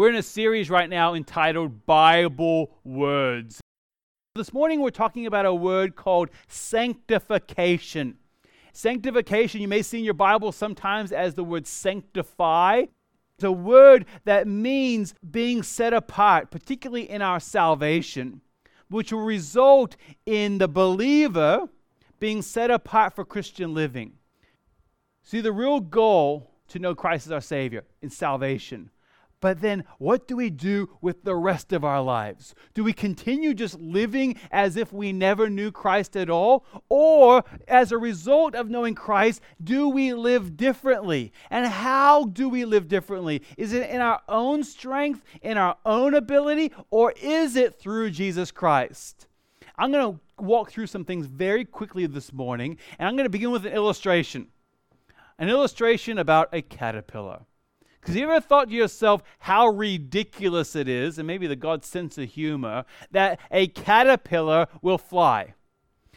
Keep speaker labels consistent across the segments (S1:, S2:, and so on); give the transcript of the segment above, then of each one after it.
S1: We're in a series right now entitled Bible Words. This morning we're talking about a word called sanctification. Sanctification, you may see in your Bible sometimes as the word sanctify. It's a word that means being set apart, particularly in our salvation, which will result in the believer being set apart for Christian living. See, the real goal to know Christ as our Savior in salvation but then, what do we do with the rest of our lives? Do we continue just living as if we never knew Christ at all? Or, as a result of knowing Christ, do we live differently? And how do we live differently? Is it in our own strength, in our own ability, or is it through Jesus Christ? I'm going to walk through some things very quickly this morning, and I'm going to begin with an illustration. An illustration about a caterpillar. Because you ever thought to yourself how ridiculous it is, and maybe the God's sense of humor, that a caterpillar will fly?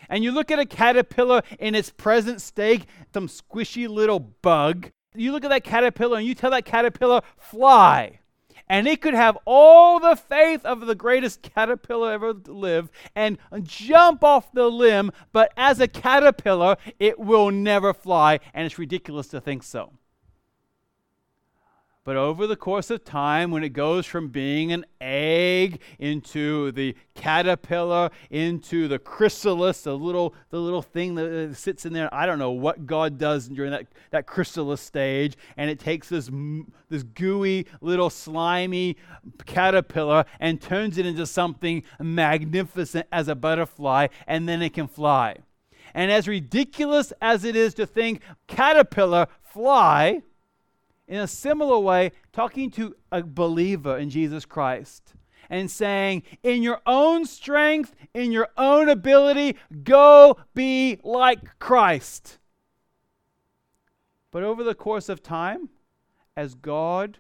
S1: And you look at a caterpillar in its present state, some squishy little bug. You look at that caterpillar and you tell that caterpillar, fly. And it could have all the faith of the greatest caterpillar ever to live and jump off the limb, but as a caterpillar, it will never fly, and it's ridiculous to think so. But over the course of time, when it goes from being an egg into the caterpillar, into the chrysalis, the little, the little thing that sits in there, I don't know what God does during that, that chrysalis stage, and it takes this, this gooey, little slimy caterpillar and turns it into something magnificent as a butterfly, and then it can fly. And as ridiculous as it is to think caterpillar fly, in a similar way, talking to a believer in Jesus Christ and saying, in your own strength, in your own ability, go be like Christ. But over the course of time, as God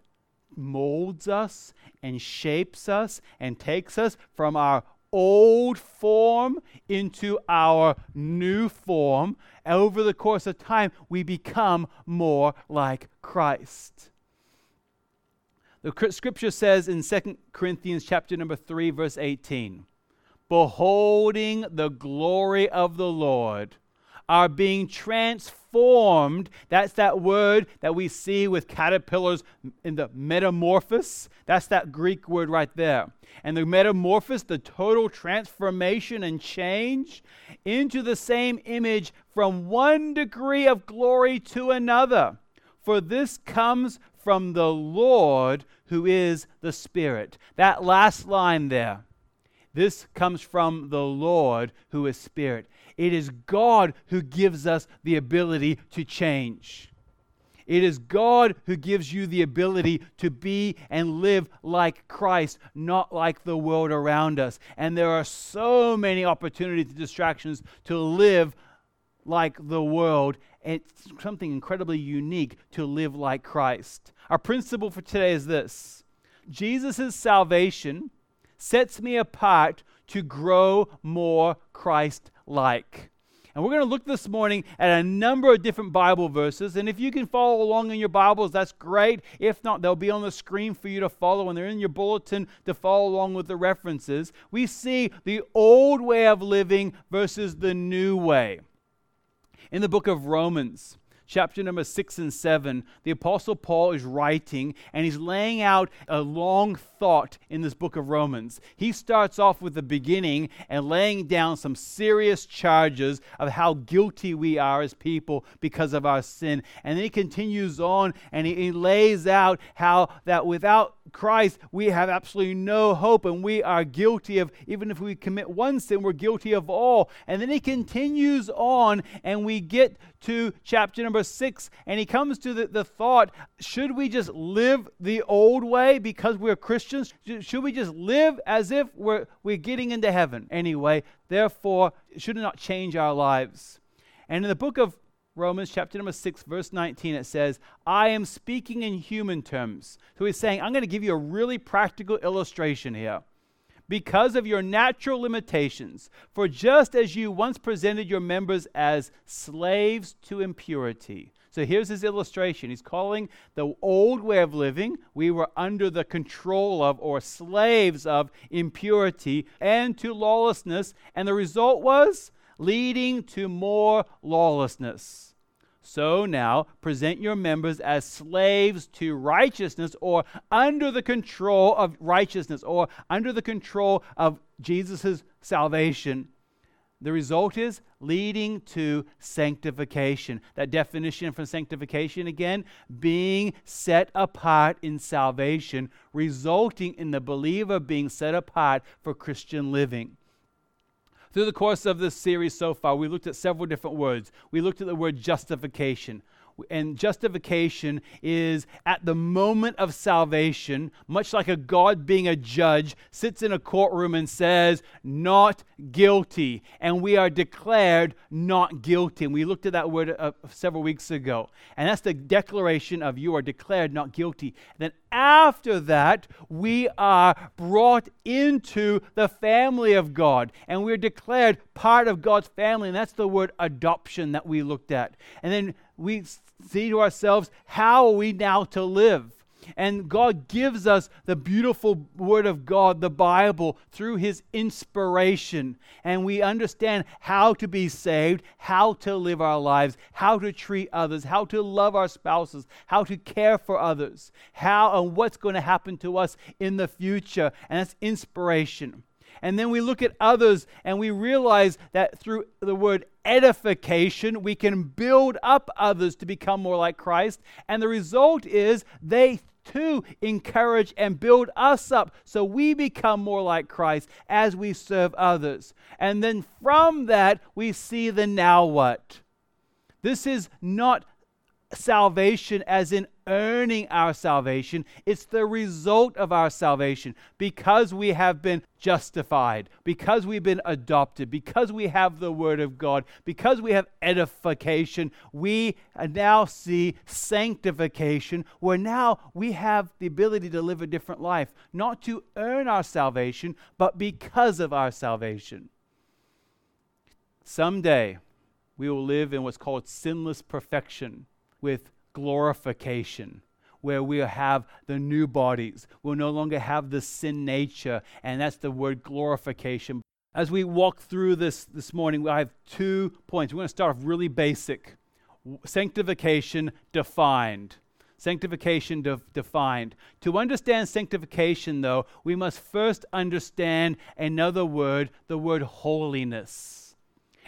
S1: molds us and shapes us and takes us from our old form into our new form, over the course of time, we become more like Christ. The scripture says in 2 Corinthians chapter number 3 verse 18, beholding the glory of the Lord, are being transformed. That's that word that we see with caterpillars in the metamorphosis. That's that Greek word right there. And the metamorphosis, the total transformation and change into the same image from one degree of glory to another. For this comes from the Lord who is the Spirit. That last line there. This comes from the Lord who is Spirit. It is God who gives us the ability to change. It is God who gives you the ability to be and live like Christ, not like the world around us. And there are so many opportunities and distractions to live like the world. It's something incredibly unique to live like Christ. Our principle for today is this Jesus' salvation sets me apart to grow more Christ like. And we're going to look this morning at a number of different Bible verses. And if you can follow along in your Bibles, that's great. If not, they'll be on the screen for you to follow, and they're in your bulletin to follow along with the references. We see the old way of living versus the new way. In the book of Romans, chapter number six and seven, the Apostle Paul is writing and he's laying out a long thought in this book of Romans. He starts off with the beginning and laying down some serious charges of how guilty we are as people because of our sin. And then he continues on and he, he lays out how that without Christ, we have absolutely no hope and we are guilty of, even if we commit one sin, we're guilty of all. And then he continues on and we get to chapter number six and he comes to the, the thought should we just live the old way because we're Christians? Should we just live as if we're, we're getting into heaven anyway? Therefore, should not change our lives? And in the book of Romans chapter number 6, verse 19, it says, I am speaking in human terms. So he's saying, I'm going to give you a really practical illustration here. Because of your natural limitations, for just as you once presented your members as slaves to impurity, So here's his illustration. He's calling the old way of living, we were under the control of or slaves of impurity and to lawlessness. And the result was leading to more lawlessness. So now present your members as slaves to righteousness or under the control of righteousness or under the control of Jesus' salvation. The result is leading to sanctification. That definition for sanctification again, being set apart in salvation, resulting in the believer being set apart for Christian living. Through the course of this series so far, we looked at several different words. We looked at the word justification. And justification is at the moment of salvation, much like a God being a judge sits in a courtroom and says, not guilty. And we are declared not guilty. And we looked at that word uh, several weeks ago. And that's the declaration of you are declared not guilty. then after that, we are brought into the family of God and we're declared part of God's family. And that's the word adoption that we looked at. And then we see to ourselves, how are we now to live? And God gives us the beautiful Word of God, the Bible, through His inspiration. And we understand how to be saved, how to live our lives, how to treat others, how to love our spouses, how to care for others, how and what's going to happen to us in the future. And that's inspiration. And then we look at others and we realize that through the word edification, we can build up others to become more like Christ. And the result is they to encourage and build us up so we become more like Christ as we serve others. And then from that, we see the now what. This is not salvation as in earning our salvation. It's the result of our salvation. Because we have been justified, because we've been adopted, because we have the Word of God, because we have edification, we now see sanctification, where now we have the ability to live a different life, not to earn our salvation, but because of our salvation. Someday, we will live in what's called sinless perfection with glorification, where we'll have the new bodies. We'll no longer have the sin nature, and that's the word glorification. As we walk through this this morning, I have two points. We're going to start off really basic sanctification defined. Sanctification de- defined. To understand sanctification, though, we must first understand another word, the word holiness.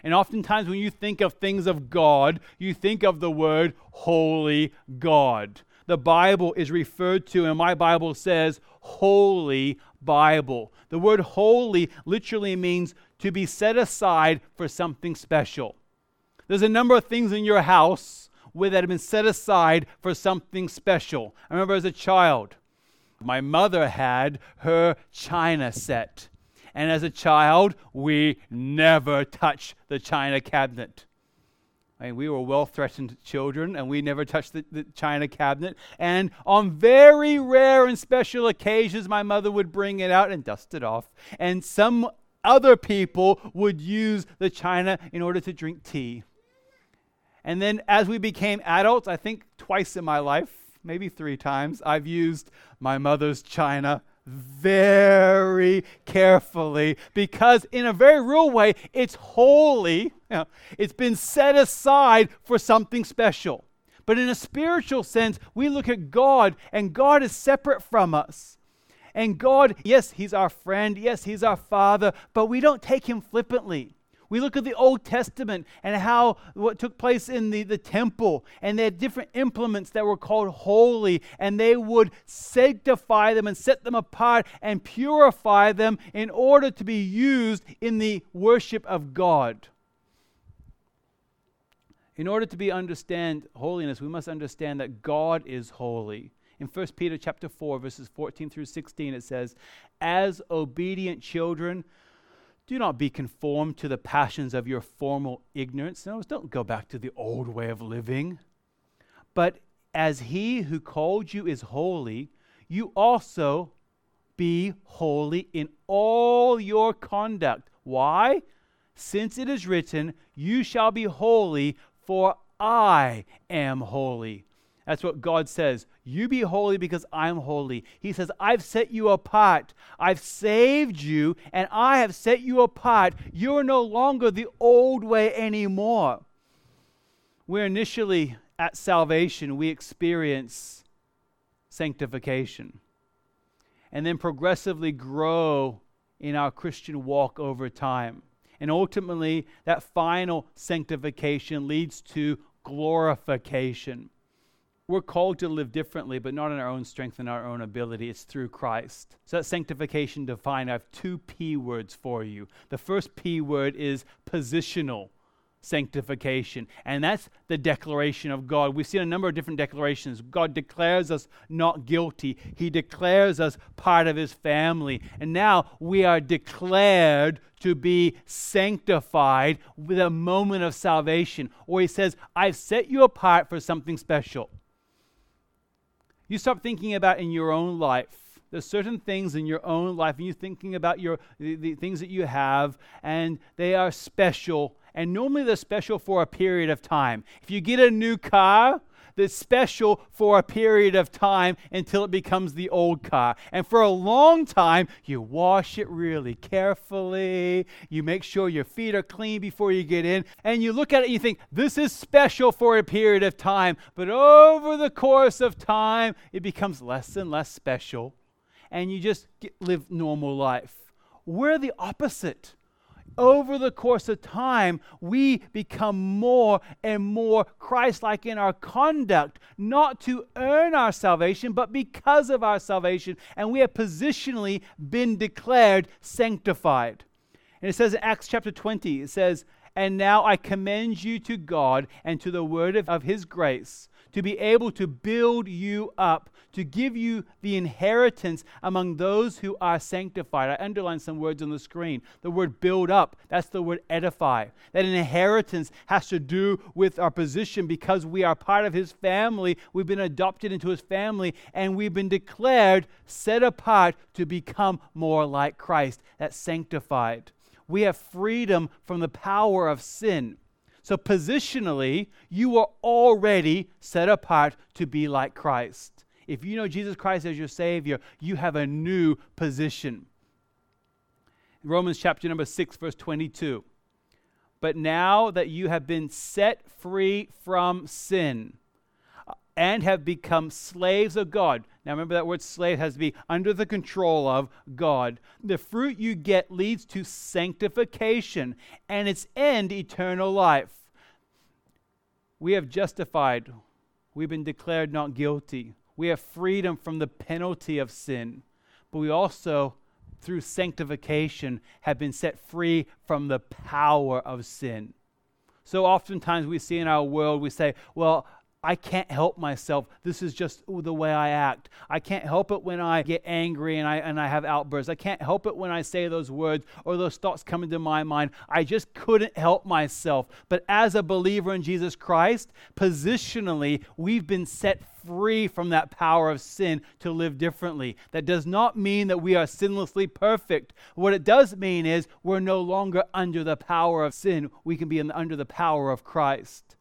S1: And oftentimes, when you think of things of God, you think of the word holy God. The Bible is referred to, and my Bible says, Holy Bible. The word holy literally means to be set aside for something special. There's a number of things in your house where that have been set aside for something special. I remember as a child, my mother had her china set. And as a child, we never touched the china cabinet. I mean, we were well threatened children, and we never touched the, the, china cabinet. And on very rare and special occasions, my mother would bring it out and dust it off. And some other people would use the china in order to drink tea. And then as we became adults, I think twice in my life, maybe three times, I've used my mother's china very carefully because, in a very real way, it's holy. You know, it's been set aside for something special. But in a spiritual sense, we look at God, and God is separate from us. And God, yes, He's our friend, yes, He's our Father, but we don't take Him flippantly. We look at the Old Testament and how what took place in the, the temple, and they had different implements that were called holy, and they would sanctify them and set them apart and purify them in order to be used in the worship of God. In order to be understand holiness, we must understand that God is holy. In 1 Peter chapter 4, verses 14 through 16, it says, As obedient children, do not be conformed to the passions of your former ignorance. No, don't go back to the old way of living. But as he who called you is holy, you also be holy in all your conduct. Why? Since it is written, You shall be holy, for I am holy. That's what God says. You be holy because I'm holy. He says, I've set you apart. I've saved you, and I have set you apart. You're no longer the old way anymore. Where initially at salvation we experience sanctification and then progressively grow in our Christian walk over time. And ultimately, that final sanctification leads to glorification. We're called to live differently, but not in our own strength and our own ability. It's through Christ. So, that sanctification defined, I have two P words for you. The first P word is positional sanctification. And that's the declaration of God. We've seen a number of different declarations. God declares us not guilty, He declares us part of His family. And now we are declared to be sanctified with a moment of salvation. Or He says, I've set you apart for something special. You start thinking about in your own life there's certain things in your own life and you're thinking about your the, the, things that you have and they are special and normally they're special for a period of time. If you get a new car, that's special for a period of time until it becomes the old car. And for a long time, you wash it really carefully. You make sure your feet are clean before you get in. And you look at it and you think, this is special for a period of time. But over the course of time, it becomes less and less special. And you just get, live normal life. We're the opposite over the course of time, we become more and more Christ like in our conduct, not to earn our salvation, but because of our salvation. And we have positionally been declared sanctified. And it says in Acts chapter 20, it says, And now I commend you to God and to the word of, of his grace to be able to build you up, to give you the inheritance among those who are sanctified. I underlined some words on the screen. The word build up, that's the word edify. That inheritance has to do with our position because we are part of his family. We've been adopted into his family and we've been declared set apart to become more like Christ. That's sanctified. We have freedom from the power of sin. So, positionally, you are already set apart to be like Christ. If you know Jesus Christ as your Savior, you have a new position. Romans chapter number 6, verse 22. But now that you have been set free from sin and have become slaves of God. Now remember that word slave has to be under the control of God. The fruit you get leads to sanctification and its end eternal life. We have justified. We've been declared not guilty. We have freedom from the penalty of sin. But we also, through sanctification, have been set free from the power of sin. So oftentimes we see in our world, we say, well, I can't help myself. This is just the way I act. I can't help it when I get angry and I, and I have outbursts. I can't help it when I say those words or those thoughts come into my mind. I just couldn't help myself. But as a believer in Jesus Christ, positionally, we've been set free from that power of sin to live differently. That does not mean that we are sinlessly perfect. What it does mean is we're no longer under the power of sin. We can be in, under the power of Christ.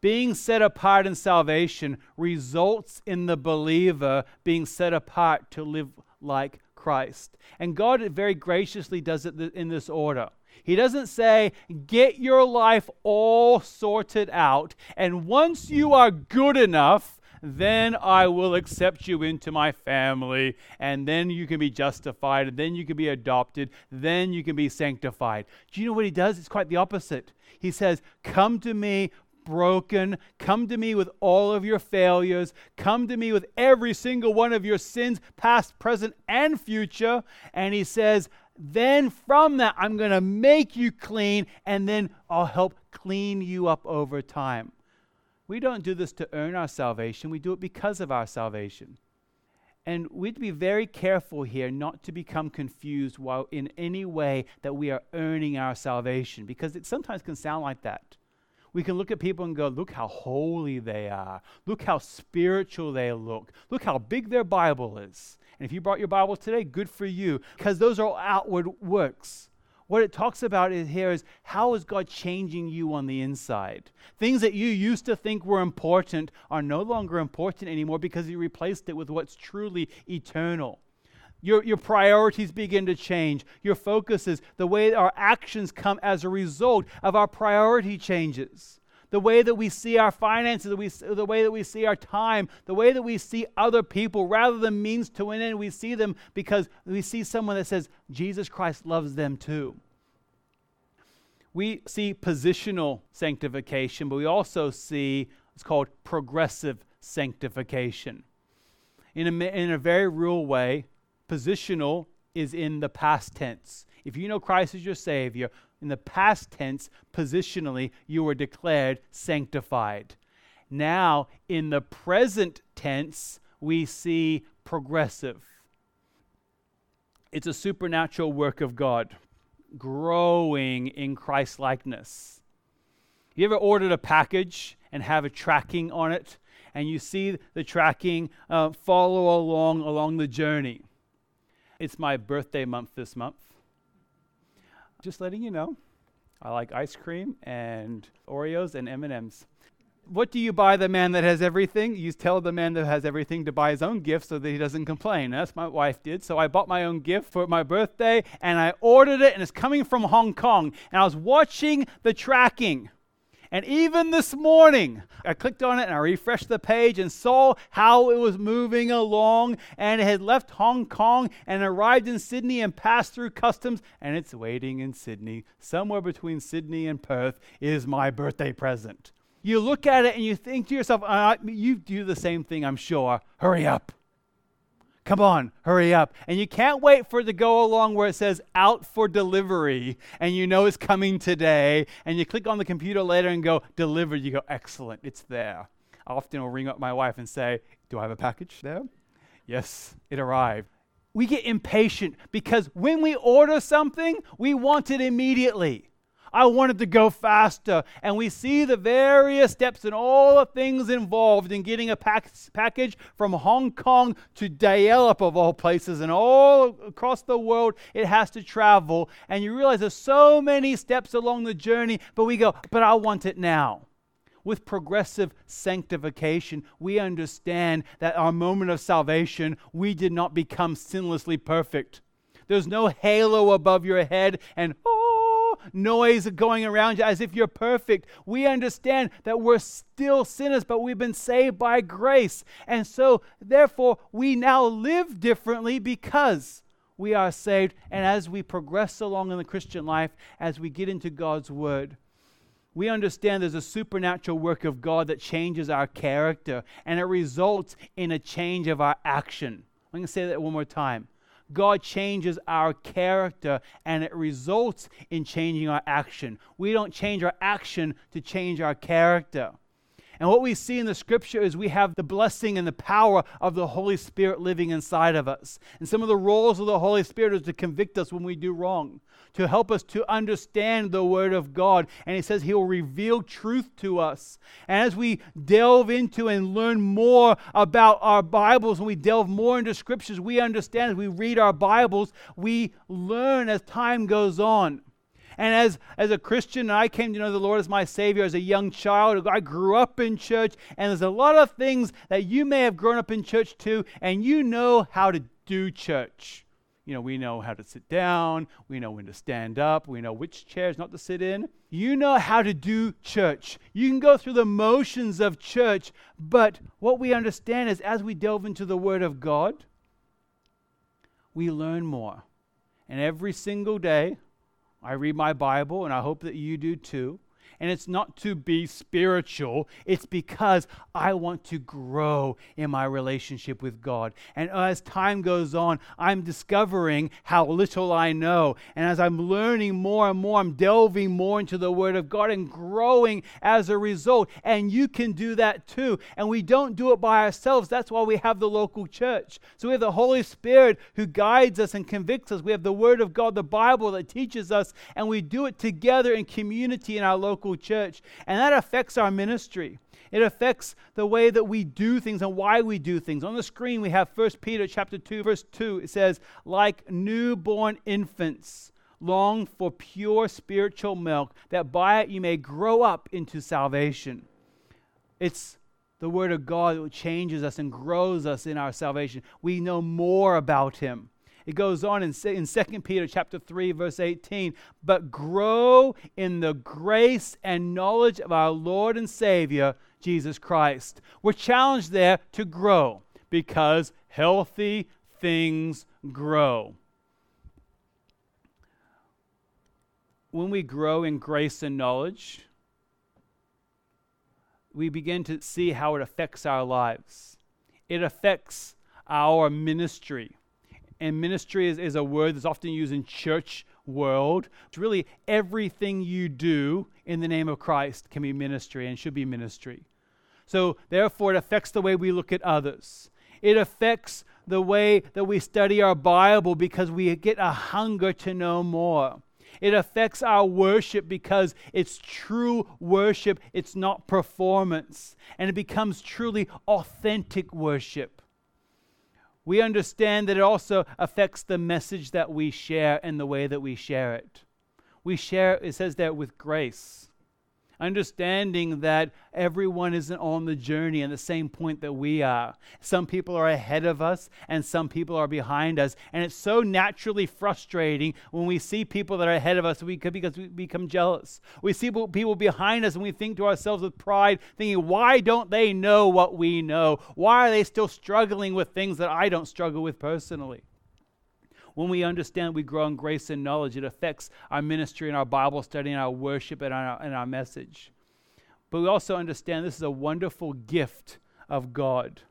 S1: Being set apart in salvation results in the believer being set apart to live like Christ. And God very graciously does it in this order. He doesn't say, get your life all sorted out, and once you are good enough, then I will accept you into my family, and then you can be justified, and then you can be adopted, then you can be sanctified. Do you know what he does? It's quite the opposite. He says, Come to me, broken. Come to me with all of your failures. Come to me with every single one of your sins, past, present, and future. And he says, then from that, I'm going to make you clean, and then I'll help clean you up over time. We don't do this to earn our salvation, we do it because of our salvation. And we'd be very careful here not to become confused while in any way that we are earning our salvation, because it sometimes can sound like that. We can look at people and go, look how holy they are. Look how spiritual they look. Look how big their Bible is. And if you brought your Bible today, good for you, because those are outward works. what it talks about is here is how is God changing you on the inside? Things that you used to think were important are no longer important anymore because He replaced it with what's truly eternal. Your, your priorities begin to change. Your focuses, the way our actions come as a result of our priority changes. The way that we see our finances, the, we, the way that we see our time, the way that we see other people, rather than means to an end, we see them because we see someone that says, Jesus Christ loves them too. We see positional sanctification, but we also see what's called progressive sanctification. In a, in a very real way, positional is in the past tense. If you know Christ as your Savior, in the past tense, positionally, you were declared sanctified. Now, in the present tense, we see progressive. It's a supernatural work of God, growing in Christ likeness. You ever ordered a package and have a tracking on it, and you see the tracking uh, follow along along the journey? It's my birthday month this month. Just letting you know. I like ice cream and Oreos and M&Ms. What do you buy the man that has everything? You tell the man that has everything to buy his own gift so that he doesn't complain. That's my wife did. So I bought my own gift for my birthday and I ordered it and it's coming from Hong Kong. And I was watching the tracking and even this morning, I clicked on it and I refreshed the page and saw how it was moving along. And it had left Hong Kong and arrived in Sydney and passed through customs. And it's waiting in Sydney. Somewhere between Sydney and Perth is my birthday present. You look at it and you think to yourself, uh, you do the same thing, I'm sure. Hurry up. Come on, hurry up. And you can't wait for it to go along where it says out for delivery and you know it's coming today. And you click on the computer later and go, delivered. You go, excellent, it's there. I often will ring up my wife and say, Do I have a package there? Yes, it arrived. We get impatient because when we order something, we want it immediately. I wanted to go faster. And we see the various steps and all the things involved in getting a pack- package from Hong Kong to Dalyellup, of all places, and all across the world it has to travel. And you realize there's so many steps along the journey, but we go, but I want it now with progressive sanctification, we understand that our moment of salvation, we did not become sinlessly perfect. There's no halo above your head and, oh, noise going around you as if you're perfect. We understand that we're still sinners, but we've been saved by grace. And so, therefore, we now live differently because we are saved. And as we progress along in the Christian life, as we get into God's Word, we understand there's a supernatural work of God that changes our character and it results in a change of our action. I'm going to say that one more time. God changes our character and it results in changing our action. We don't change our action to change our character. And what we see in the scripture is we have the blessing and the power of the Holy Spirit living inside of us. And some of the roles of the Holy Spirit is to convict us when we do wrong, to help us to understand the Word of God. And He says He will reveal truth to us. And as we delve into and learn more about our Bibles, and we delve more into scriptures, we understand as we read our Bibles, we learn as time goes on. And as, as a Christian, I came to know the Lord as my Savior as a young child. I grew up in church, and there's a lot of things that you may have grown up in church too, and you know how to do church. You know, we know how to sit down, we know when to stand up, we know which chairs not to sit in. You know how to do church. You can go through the motions of church, but what we understand is as we delve into the Word of God, we learn more. And every single day, I read my Bible, and I hope that you do too. And it's not to be spiritual, it's because I want to grow in my relationship with God. And as time goes on, I'm discovering how little I know. And as I'm learning more and more, I'm delving more into the Word of God and growing as a result. And you can do that too. And we don't do it by ourselves. That's why we have the local church. So we have the Holy Spirit who guides us and convicts us. We have the Word of God, the Bible that teaches us, and we do it together in community in our local local church. And that affects our ministry. It affects the way that we do things and why we do things. On the screen we have 1 Peter chapter 2 verse 2. It says, "Like newborn infants, long for pure spiritual milk, that by it you may grow up into salvation. It's the Word of God that changes us and grows us in our salvation. We know more about Him. It goes on in, in 2 Peter chapter 3, verse 18, but grow in the grace and knowledge of our Lord and Savior, Jesus Christ. We're challenged there to grow because healthy things grow. When we grow in grace and knowledge, we begin to see how it affects our lives. It affects our ministry. And ministry is, is a word that's often used in church world. It's really everything you do in the name of Christ can be ministry and should be ministry. So, therefore, it affects the way we look at others. It affects the way that we study our Bible because we get a hunger to know more. It affects our worship because it's true worship, it's not performance. And it becomes truly authentic worship. We understand that it also affects the message that we share and the way that we share it. We share, it says there, with grace understanding that everyone isn't on the journey and the same point that we are. Some people are ahead of us and some people are behind us. And it's so naturally frustrating when we see people that are ahead of us we because we become jealous. We see people behind us and we think to ourselves with pride, thinking, why don't they know what we know? Why are they still struggling with things that I don't struggle with personally? When we understand we grow in grace and knowledge, it affects our ministry and our Bible study and our worship and our, and our message. But we also understand this is a wonderful gift of God.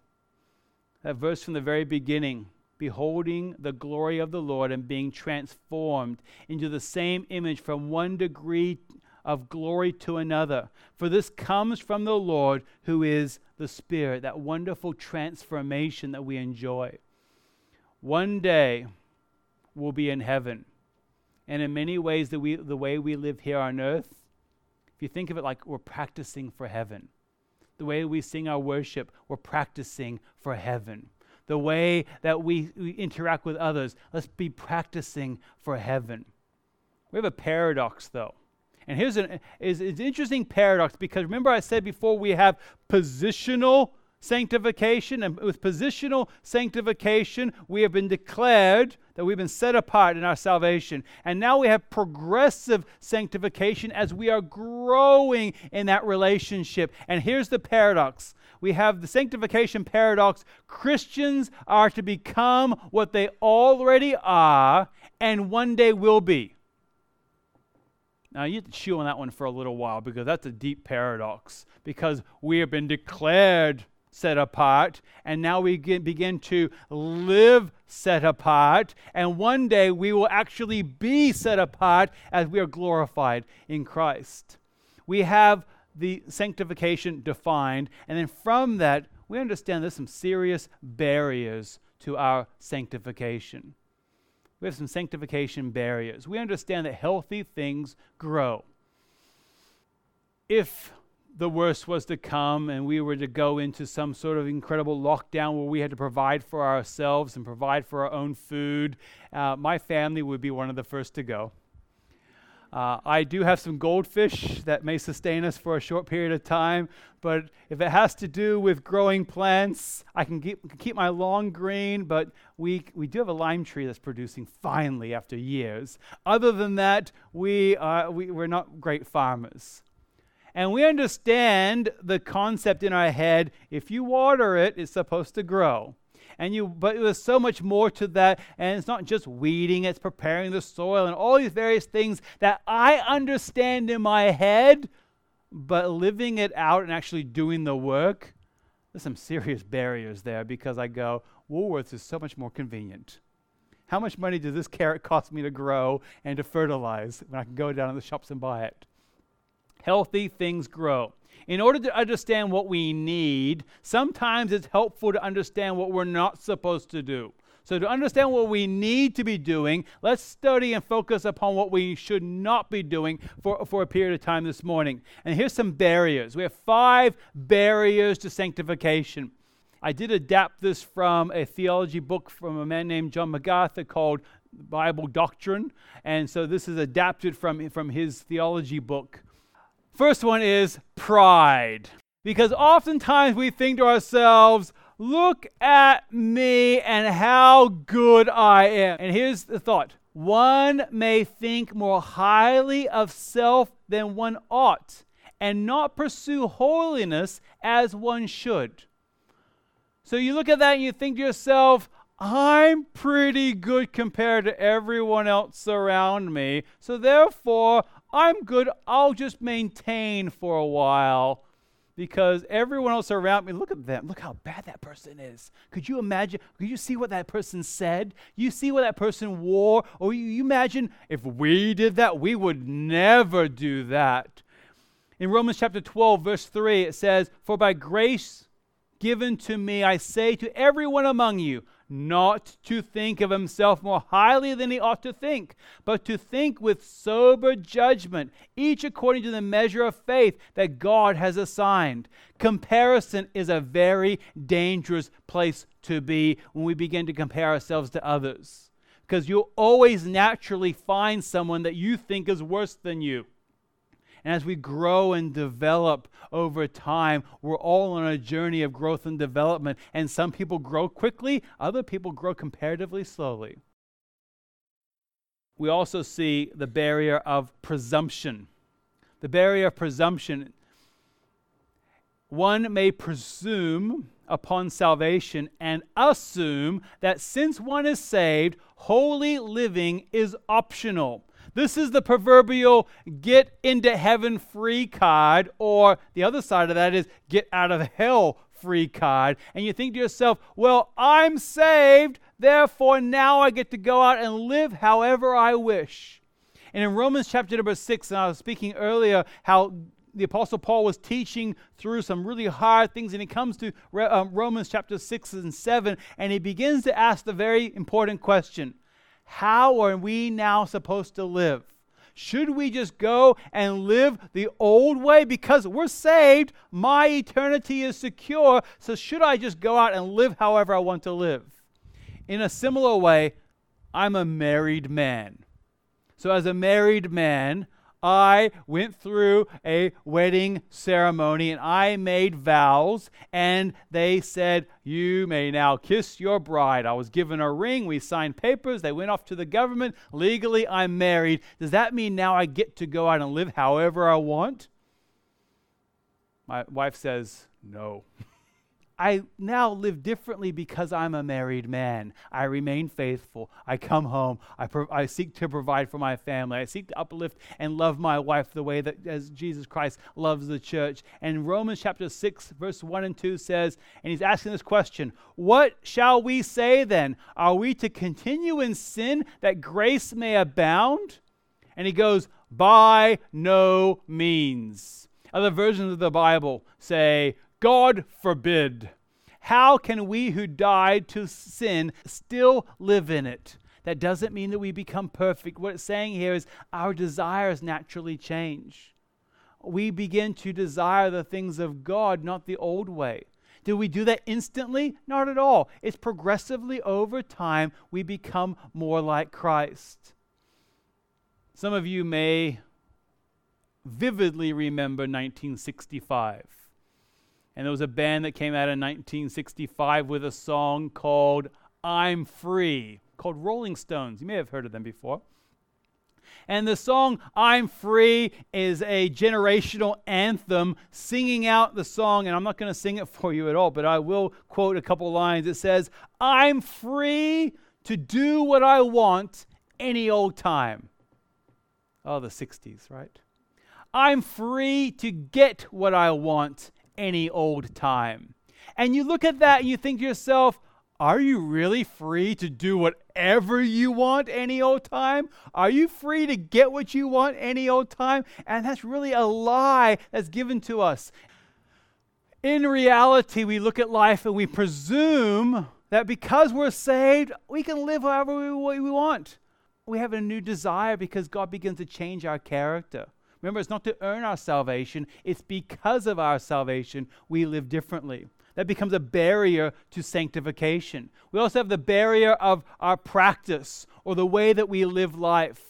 S1: That verse from the very beginning beholding the glory of the Lord and being transformed into the same image from one degree of glory to another. For this comes from the Lord who is the Spirit, that wonderful transformation that we enjoy. One day, will be in heaven. And in many ways, the, we, the way we live here on earth, if you think of it like we're practicing for heaven, the way we sing our worship, we're practicing for heaven. The way that we, we interact with others, let's be practicing for heaven. We have a paradox, though. And here's an is, is an interesting paradox because remember I said before we have positional sanctification, and with positional sanctification, we have been declared that we've been set apart in our salvation. And now we have progressive sanctification as we are growing in that relationship. And here's the paradox we have the sanctification paradox Christians are to become what they already are and one day will be. Now, you have to chew on that one for a little while because that's a deep paradox. Because we have been declared set apart, and now we begin to live set apart, and one day we will actually be set apart as we are glorified in Christ. We have the sanctification defined, and then from that, we understand there's some serious barriers to our sanctification. We have some sanctification barriers. We understand that healthy things grow. If the worst was to come and we were to go into some sort of incredible lockdown where we had to provide for ourselves and provide for our own food, uh, my family would be one of the first to go. Uh, I do have some goldfish that may sustain us for a short period of time, but if it has to do with growing plants, I can keep, keep my lawn green, but we, we do have a lime tree that's producing finely after years. Other than that, we, uh, we, we're not great farmers. And we understand the concept in our head if you water it, it's supposed to grow. And you, but there's so much more to that. And it's not just weeding, it's preparing the soil and all these various things that I understand in my head, but living it out and actually doing the work, there's some serious barriers there because I go, Woolworths is so much more convenient. How much money does this carrot cost me to grow and to fertilize when I can go down to the shops and buy it? Healthy things grow. In order to understand what we need, sometimes it's helpful to understand what we're not supposed to do. So, to understand what we need to be doing, let's study and focus upon what we should not be doing for, for a period of time this morning. And here's some barriers. We have five barriers to sanctification. I did adapt this from a theology book from a man named John MacArthur called Bible doctrine. And so this is adapted from, from his theology book. First one is pride. Because oftentimes we think to ourselves, look at me and how good I am. And here's the thought one may think more highly of self than one ought, and not pursue holiness as one should. So you look at that and you think to yourself, I'm pretty good compared to everyone else around me. So therefore, I'm good. I'll just maintain for a while because everyone else around me, look at them. Look how bad that person is. Could you imagine? Could you see what that person said? You see what that person wore? Or you, you imagine if we did that, we would never do that. In Romans chapter 12, verse 3, it says, For by grace given to me, I say to everyone among you, not to think of himself more highly than he ought to think, but to think with sober judgment, each according to the measure of faith that God has assigned. Comparison is a very dangerous place to be when we begin to compare ourselves to others, because you'll always naturally find someone that you think is worse than you. And as we grow and develop over time, we're all on a journey of growth and development. And some people grow quickly, other people grow comparatively slowly. We also see the barrier of presumption. The barrier of presumption. One may presume upon salvation and assume that since one is saved, holy living is optional. This is the proverbial get into heaven free card, or the other side of that is get out of hell free card. And you think to yourself, well, I'm saved, therefore now I get to go out and live however I wish. And in Romans chapter number six, and I was speaking earlier how the Apostle Paul was teaching through some really hard things, and he comes to um, Romans chapter 6 and 7, and he begins to ask the very important question how are we now supposed to live? Should we just go and live the old way? Because we're saved, my eternity is secure. So, should I just go out and live however I want to live? In a similar way, I'm a married man. So, as a married man, I went through a wedding ceremony and I made vows, and they said, You may now kiss your bride. I was given a ring. We signed papers. They went off to the government. Legally, I'm married. Does that mean now I get to go out and live however I want? My wife says, No. I now live differently because I'm a married man. I remain faithful. I come home. I, pro- I seek to provide for my family. I seek to uplift and love my wife the way that as Jesus Christ loves the church. And Romans chapter 6, verse 1 and 2 says, and he's asking this question What shall we say then? Are we to continue in sin that grace may abound? And he goes, By no means. Other versions of the Bible say, God forbid. How can we who died to sin still live in it? That doesn't mean that we become perfect. What it's saying here is our desires naturally change. We begin to desire the things of God, not the old way. Do we do that instantly? Not at all. It's progressively over time we become more like Christ. Some of you may vividly remember 1965. And there was a band that came out in 1965 with a song called I'm Free, called Rolling Stones. You may have heard of them before. And the song I'm Free is a generational anthem singing out the song. And I'm not going to sing it for you at all, but I will quote a couple lines. It says, I'm free to do what I want any old time. Oh, the 60s, right? I'm free to get what I want any old time. And you look at that and you think to yourself, are you really free to do whatever you want any old time? Are you free to get what you want any old time? And that's really a lie that's given to us. In reality, we look at life and we presume that because we're saved, we can live however we, we want. We have a new desire because God begins to change our character. Remember, it's not to earn our salvation, it's because of our salvation we live differently. that becomes a barrier to sanctification. We also have the barrier of our practice or the way that we live life.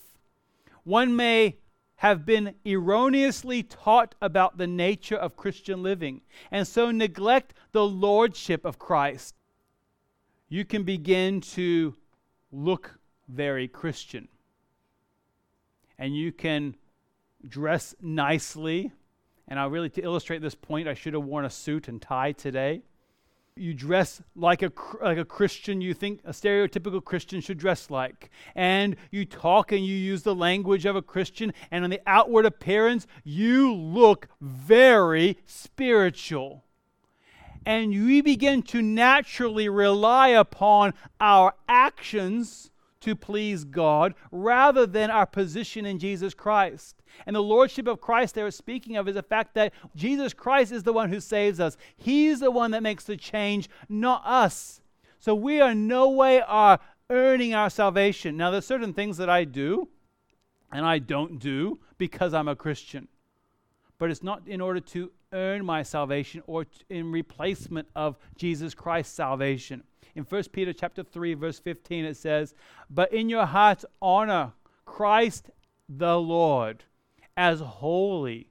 S1: One may have been erroneously taught about the nature of Christian living and so neglect the lordship of Christ. You can begin to look very Christian. And you can dress nicely. And I really, to illustrate this point, I should have worn a suit and tie today. You dress like a, like a Christian you think a stereotypical Christian should dress like. And you talk and you use the language of a Christian. And on the outward appearance, you look very spiritual and we begin to naturally rely upon our actions to please God rather than our position in Jesus Christ. And the lordship of Christ they are speaking of is the fact that Jesus Christ is the one who saves us. He's the one that makes the change, not us. So we are no way are earning our salvation. Now there's certain things that I do and I don't do because I'm a Christian. But it's not in order to earn my salvation or in replacement of Jesus Christ's salvation. In 1 Peter chapter 3 verse 15 it says, "But in your hearts honor Christ the Lord as holy,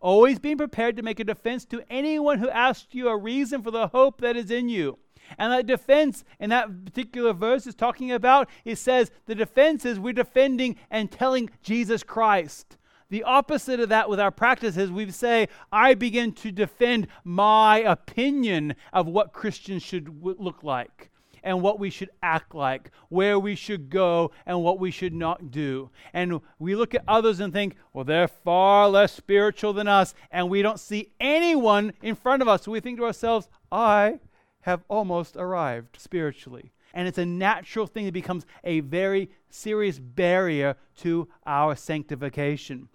S1: always being prepared to make a defense to anyone who asks you a reason for the hope that is in you." And that defense in that particular verse is talking about, it says the defense is we're defending and telling Jesus Christ. The opposite of that with our practices, we say, I begin to defend my opinion of what Christians should w- look like and what we should act like, where we should go and what we should not do. And we look at others and think, well, they're far less spiritual than us, and we don't see anyone in front of us. So we think to ourselves, I have almost arrived spiritually. And it's a natural thing that becomes a very serious barrier to our sanctification.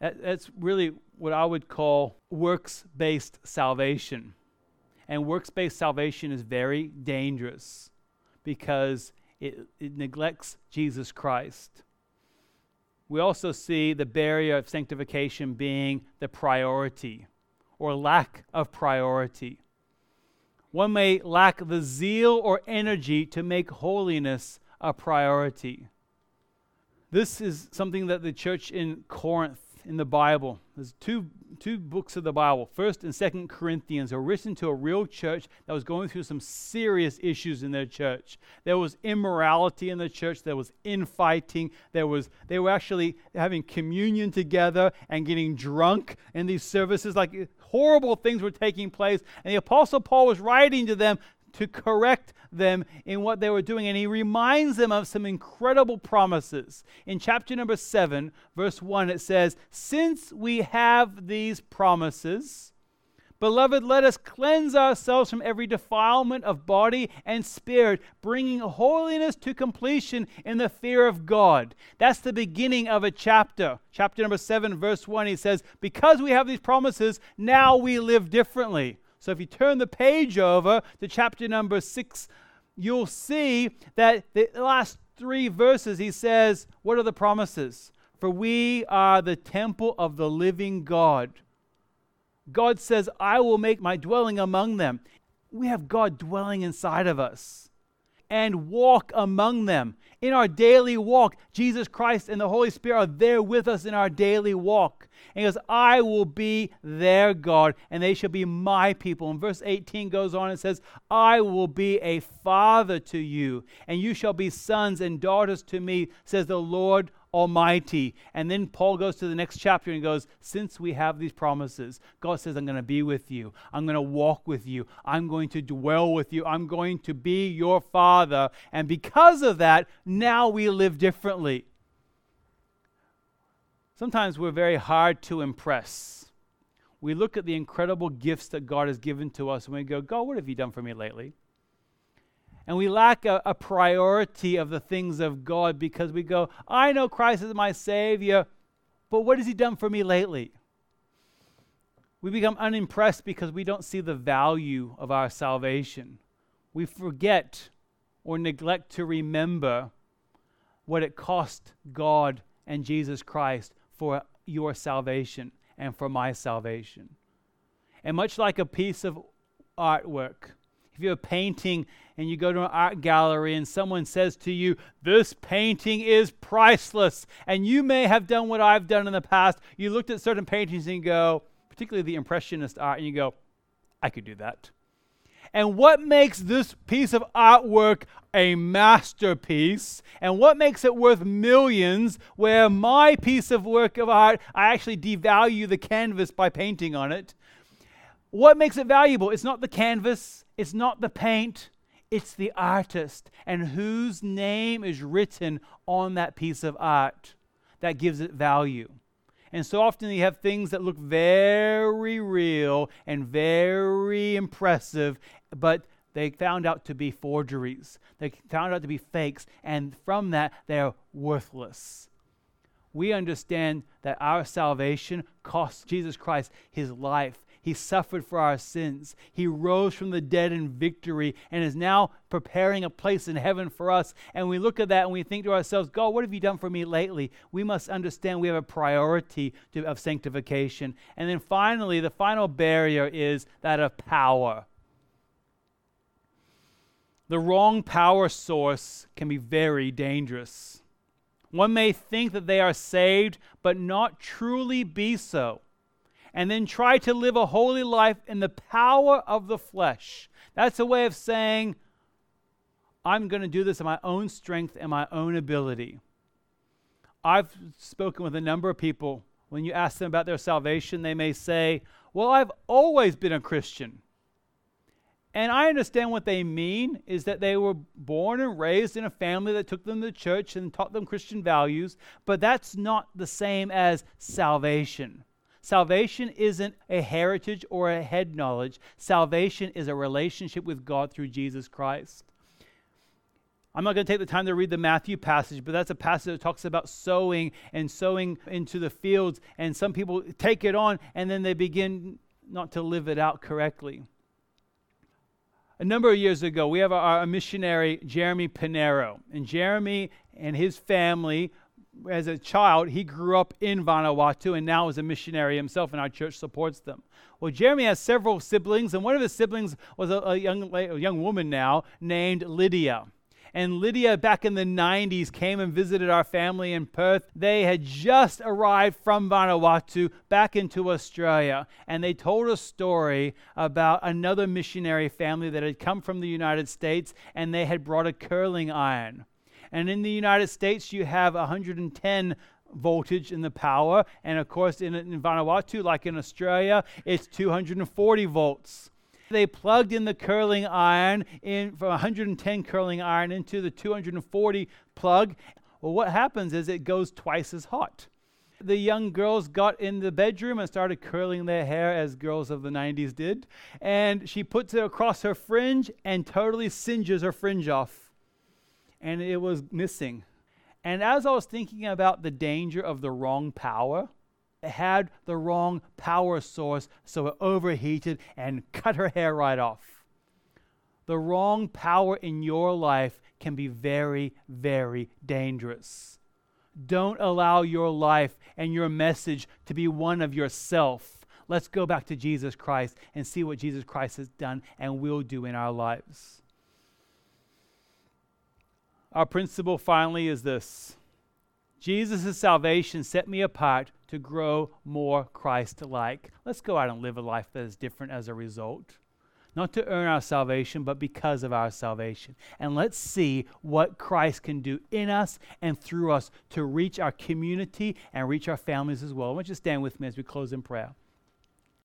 S1: That's really what I would call works based salvation. And works based salvation is very dangerous because it, it, neglects Jesus Christ. We also see the barrier of sanctification being the priority or lack of priority. One may lack the zeal or energy to make holiness a priority. This is something that the church in Corinth in the Bible. There's two, two books of the Bible, 1st and 2nd Corinthians, are written to a real church that was going through some serious issues in their church. There was immorality in the church, there was infighting, there was they were actually having communion together and getting drunk in these services like horrible things were taking place. And the apostle Paul was writing to them to correct them in what they were doing. And he reminds them of some incredible promises. In chapter number 7, verse 1, it says, Since we have these promises, Beloved, let us cleanse ourselves from every defilement of body and spirit, bringing holiness to completion in the fear of God. That's the beginning of a chapter. Chapter number 7, verse 1, he says, Because we have these promises, now we live differently. So if you turn the page over to chapter number six, you'll see that the last three verses he says, What are the promises? For we are the temple of the living God. God says, I will make my dwelling among them. We have God dwelling inside of us and walk among them. In our daily walk, Jesus Christ and the Holy Spirit are there with us in our daily walk. And he goes, I will be their God, and they shall be my people. And verse 18 goes on and says, I will be a father to you, and you shall be sons and daughters to me, says the Lord Almighty. And then Paul goes to the next chapter and goes, Since we have these promises, God says, I'm going to be with you. I'm going to walk with you. I'm going to dwell with you. I'm going to be your father. And because of that, now we live differently. Sometimes we're very hard to impress. We look at the incredible gifts that God has given to us and we go, God, what have you done for me lately? And we lack a, a priority of the things of God because we go, I know Christ is my Savior, but what has He done for me lately? We become unimpressed because we don't see the value of our salvation. We forget or neglect to remember what it cost God and Jesus Christ for your salvation and for my salvation. And much like a piece of artwork, if you're painting and you go to an art gallery and someone says to you, This painting is priceless, and you may have done what I've done in the past, you looked at certain paintings and you go, particularly the Impressionist art, and you go, I could do that. And what makes this piece of artwork a masterpiece? And what makes it worth millions? Where my piece of work of art, I actually devalue the canvas by painting on it. What makes it valuable? It's not the canvas, it's not the paint, it's the artist and whose name is written on that piece of art that gives it value. And so often you have things that look very real and very impressive, but they found out to be forgeries. They found out to be fakes, and from that, they're worthless. We understand that our salvation cost Jesus Christ his life. He suffered for our sins. He rose from the dead in victory and is now preparing a place in heaven for us. And we look at that and we think to ourselves, God, what have you done for me lately? We must understand we have a priority to, of sanctification. And then finally, the final barrier is that of power. The wrong power source can be very dangerous. One may think that they are saved, but not truly be so and then try to live a holy life in the power of the flesh. That's a way of saying, I'm going to do this in my own strength and my own ability. I've spoken with a number of people. When you ask them about their salvation, they may say, Well, I've always been a Christian. And I understand what they mean is that they were born and raised in a family that took them to church and taught them Christian values, but that's not the same as salvation. Salvation isn't a heritage or a head knowledge. Salvation is a relationship with God through Jesus Christ. I'm not going to take the time to read the Matthew passage, but that's a passage that talks about sowing and sowing into the fields. And some people take it on and then they begin not to live it out correctly. A number of years ago, we have our, missionary, Jeremy Pinero. And Jeremy and his family as a child, he grew up in Vanuatu and now is a missionary himself, and our church supports them. Well, Jeremy has several siblings, and one of his siblings was a, a young, a young woman now named Lydia. And Lydia, back in the 90s, came and visited our family in Perth. They had just arrived from Vanuatu back into Australia. And they told a story about another missionary family that had come from the United States and they had brought a curling iron. And in the United States, you have 110 voltage in the power. And of course, in, in Vanuatu, like in Australia, it's 240 volts. They plugged in the curling iron in from 110 curling iron into the 240 plug. Well, what happens is it goes twice as hot. The young girls got in the bedroom and started curling their hair as girls of the 90s did. And she puts it across her fringe and totally singes her fringe off and it was missing. And as I was thinking about the danger of the wrong power, it had the wrong power source, so it overheated and cut her hair right off. The wrong power in your life can be very, very dangerous. Don't allow your life and your message to be one of yourself. Let's go back to Jesus Christ and see what Jesus Christ has done and will do in our lives. Our principle finally is this Jesus' salvation set me apart to grow more Christ like. Let's go out and live a life that is different as a result. Not to earn our salvation, but because of our salvation. And let's see what Christ can do in us and through us to reach our community and reach our families as well. I want you to stand with me as we close in prayer.